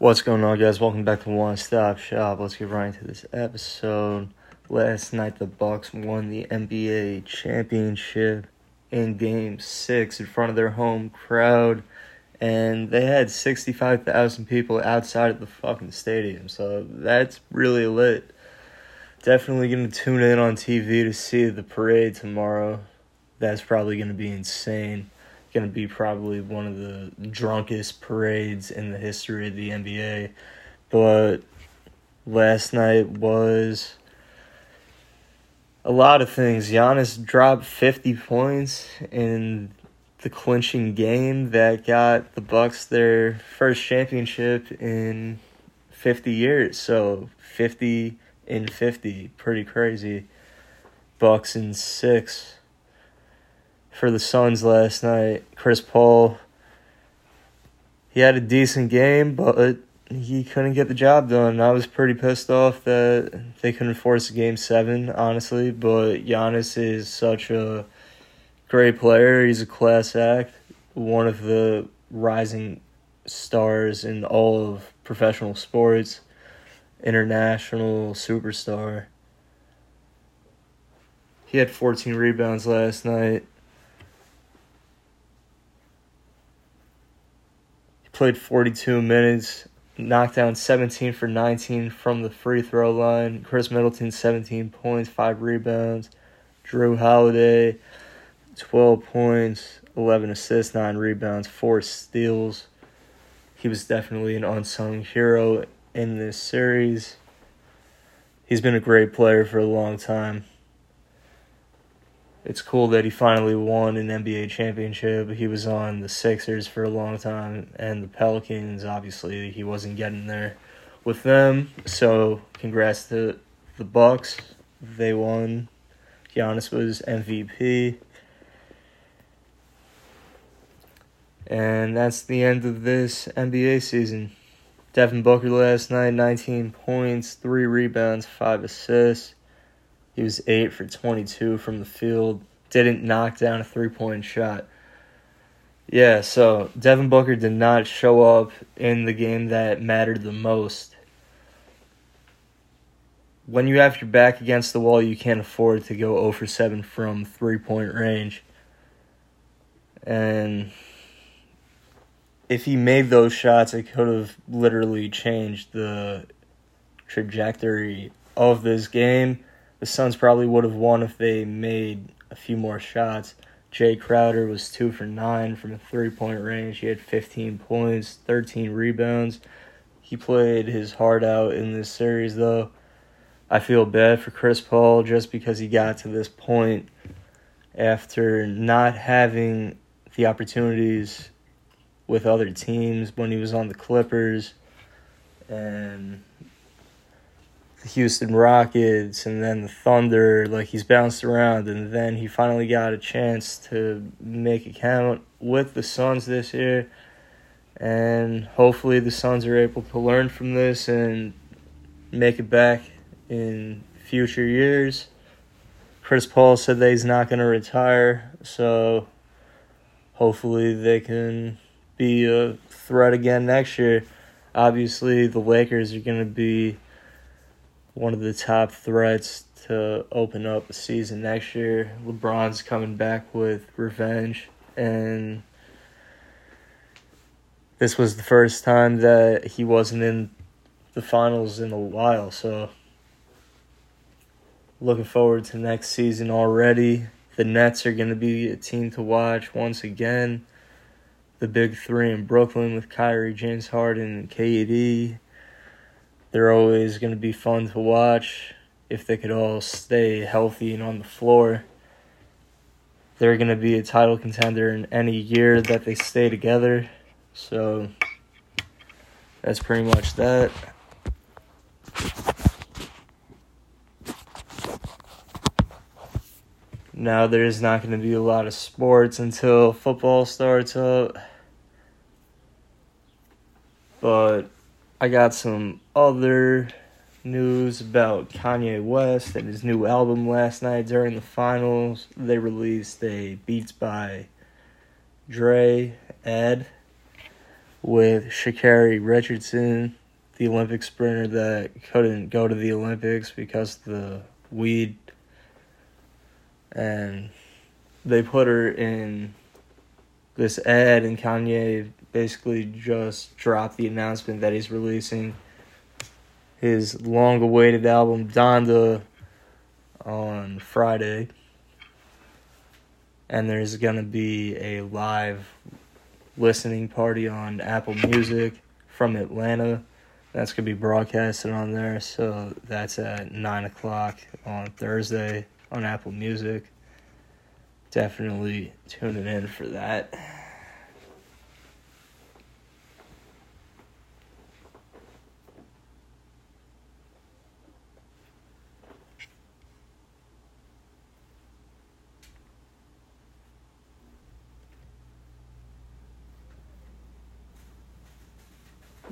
What's going on, guys? Welcome back to One Stop Shop. Let's get right into this episode. Last night, the Bucks won the NBA championship in Game Six in front of their home crowd, and they had sixty-five thousand people outside of the fucking stadium. So that's really lit. Definitely gonna tune in on TV to see the parade tomorrow. That's probably gonna be insane going to be probably one of the drunkest parades in the history of the NBA. But last night was a lot of things. Giannis dropped 50 points in the clinching game that got the Bucks their first championship in 50 years. So 50 in 50, pretty crazy. Bucks in 6 for the Suns last night. Chris Paul, he had a decent game, but he couldn't get the job done. I was pretty pissed off that they couldn't force a game seven, honestly. But Giannis is such a great player. He's a class act, one of the rising stars in all of professional sports, international superstar. He had 14 rebounds last night. Played 42 minutes, knocked down 17 for 19 from the free throw line. Khris Middleton, 17 points, 5 rebounds. Jrue Holiday, 12 points, 11 assists, 9 rebounds, 4 steals. He was definitely an unsung hero in this series. He's been a great player for a long time it's cool that he finally won an NBA championship. He was on the Sixers for a long time, and the Pelicans. Obviously, he wasn't getting there with them. So, congrats to the Bucks. They won. Giannis was MVP. And that's the end of this NBA season. Devin Booker last night, 19 points, 3 rebounds, 5 assists. He was 8 for 22 from the field. Didn't knock down a three point shot. Yeah, so Devin Booker did not show up in the game that mattered the most. When you have your back against the wall, you can't afford to go 0 for 7 from three point range. And if he made those shots, it could have literally changed the trajectory of this game the Suns probably would have won if they made a few more shots. Jae Crowder was 2 for 9 from a three point range. He had 15 points, 13 rebounds. He played his heart out in this series, though. I feel bad for Chris Paul just because he got to this point after not having the opportunities with other teams when he was on the Clippers and the Houston Rockets and then the Thunder. Like he's bounced around, and then he finally got a chance to make it count with the Suns this year. And hopefully, the Suns are able to learn from this and make it back in future years. Chris Paul said that he's not going to retire, so hopefully, they can be a threat again next year. Obviously, the Lakers are going to be one of the top threats to open up a season next year. LeBron's coming back with revenge, and this was the first time that he wasn't in the finals in a while. So, looking forward to next season already. The Nets are going to be a team to watch once again. The big three in Brooklyn with Kyrie, James Harden, and KD they're always going to be fun to watch if they could all stay healthy and on the floor. They're going to be a title contender in any year that they stay together. So that's pretty much that. Now there's not going to be a lot of sports until football starts up. But I got some other news about Kanye West and his new album last night during the finals. They released a Beats by Dre Ed with Sha'Carri Richardson, the Olympic sprinter that couldn't go to the Olympics because the weed. And they put her in this ad, and Kanye basically just dropped the announcement that he's releasing his long awaited album, Donda, on Friday. And there's going to be a live listening party on Apple Music from Atlanta. That's going to be broadcasted on there. So that's at 9 o'clock on Thursday on Apple Music. Definitely tuning in for that.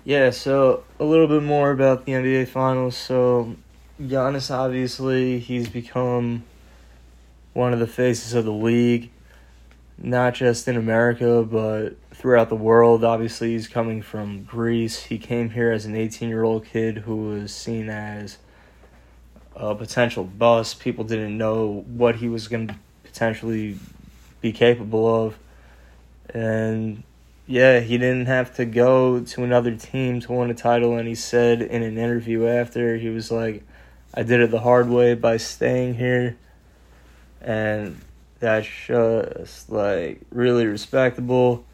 Yeah, so a little bit more about the NBA Finals. So, Giannis obviously he's become one of the faces of the league, not just in America but throughout the world. Obviously, he's coming from Greece. He came here as an 18-year-old kid who was seen as a potential bust. People didn't know what he was going to potentially be capable of, and yeah, he didn't have to go to another team to win a title. And he said in an interview after, he was like, I did it the hard way by staying here. And that's just like really respectable.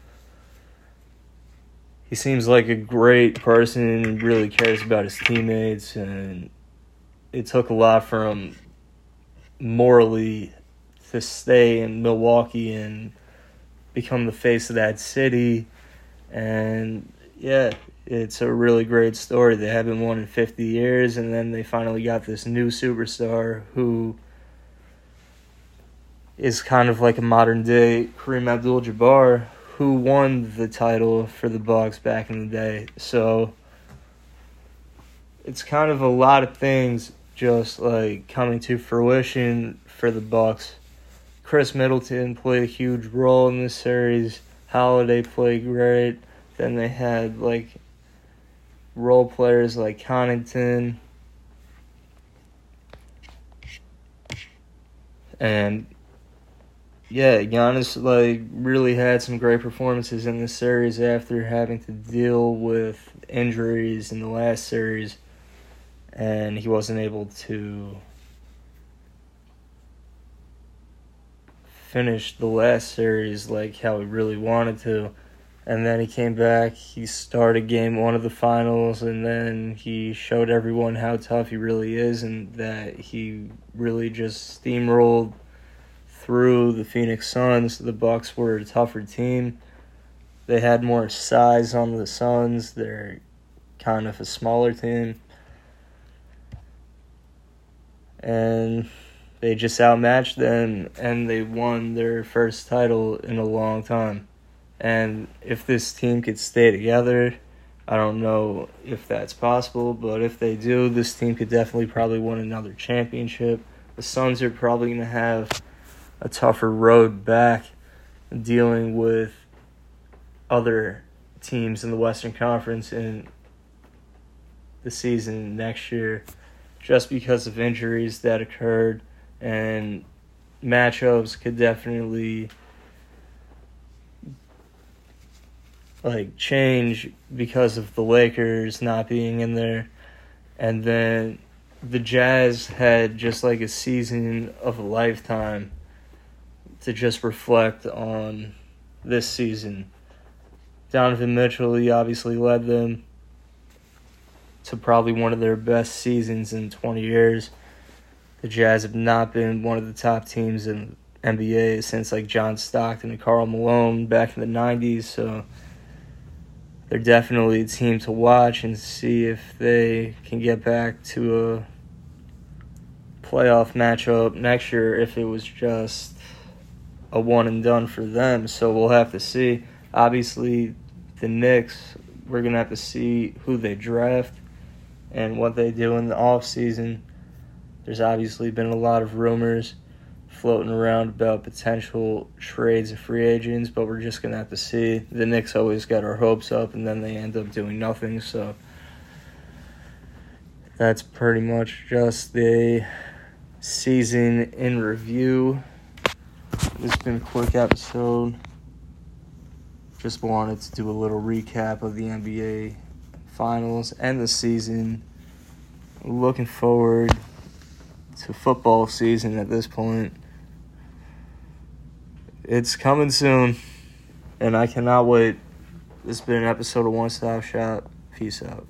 He seems like a great person, really cares about his teammates, and it took a lot for him morally to stay in Milwaukee and become the face of that city. And yeah, it's a really great story. They haven't won in 50 years, and then they finally got this new superstar who is kind of like a modern day Kareem Abdul Jabbar, who won the title for the Bucks back in the day. So it's kind of a lot of things just like coming to fruition for the Bucks. Khris Middleton played a huge role in this series. Holiday played great. Then they had like role players like Connaughton and yeah, Giannis like really had some great performances in this series after having to deal with injuries in the last series and he wasn't able to finish the last series like how he really wanted to. And then he came back, he started game one of the finals, and then he showed everyone how tough he really is and that he really just steamrolled through the Phoenix Suns. The Bucks were a tougher team. They had more size on the Suns. They're kind of a smaller team. And they just outmatched them and they won their first title in a long time. And if this team could stay together, I don't know if that's possible, but if they do, this team could definitely probably win another championship. The Suns are probably going to have a tougher road back dealing with other teams in the Western Conference in the season next year just because of injuries that occurred and matchups could definitely like change because of the Lakers not being in there. And then the Jazz had just like a season of a lifetime to just reflect on this season. Donovan Mitchell, he obviously led them to probably one of their best seasons in 20 years the Jazz have not been one of the top teams in NBA since like John Stockton and Karl Malone back in the 90s. So they're definitely a team to watch and see if they can get back to a playoff matchup next year if it was just a one and done for them. So we'll have to see. Obviously, the Knicks, we're going to have to see who they draft and what they do in the offseason. There's obviously been a lot of rumors floating around about potential trades of free agents, but we're just gonna have to see. The Knicks always got our hopes up, and then they end up doing nothing. So that's pretty much just the season in review. It's been a quick episode. Just wanted to do a little recap of the NBA Finals and the season. Looking forward to football season at this point. It's coming soon, and I cannot wait. This has been an episode of One Stop Shop. Peace out.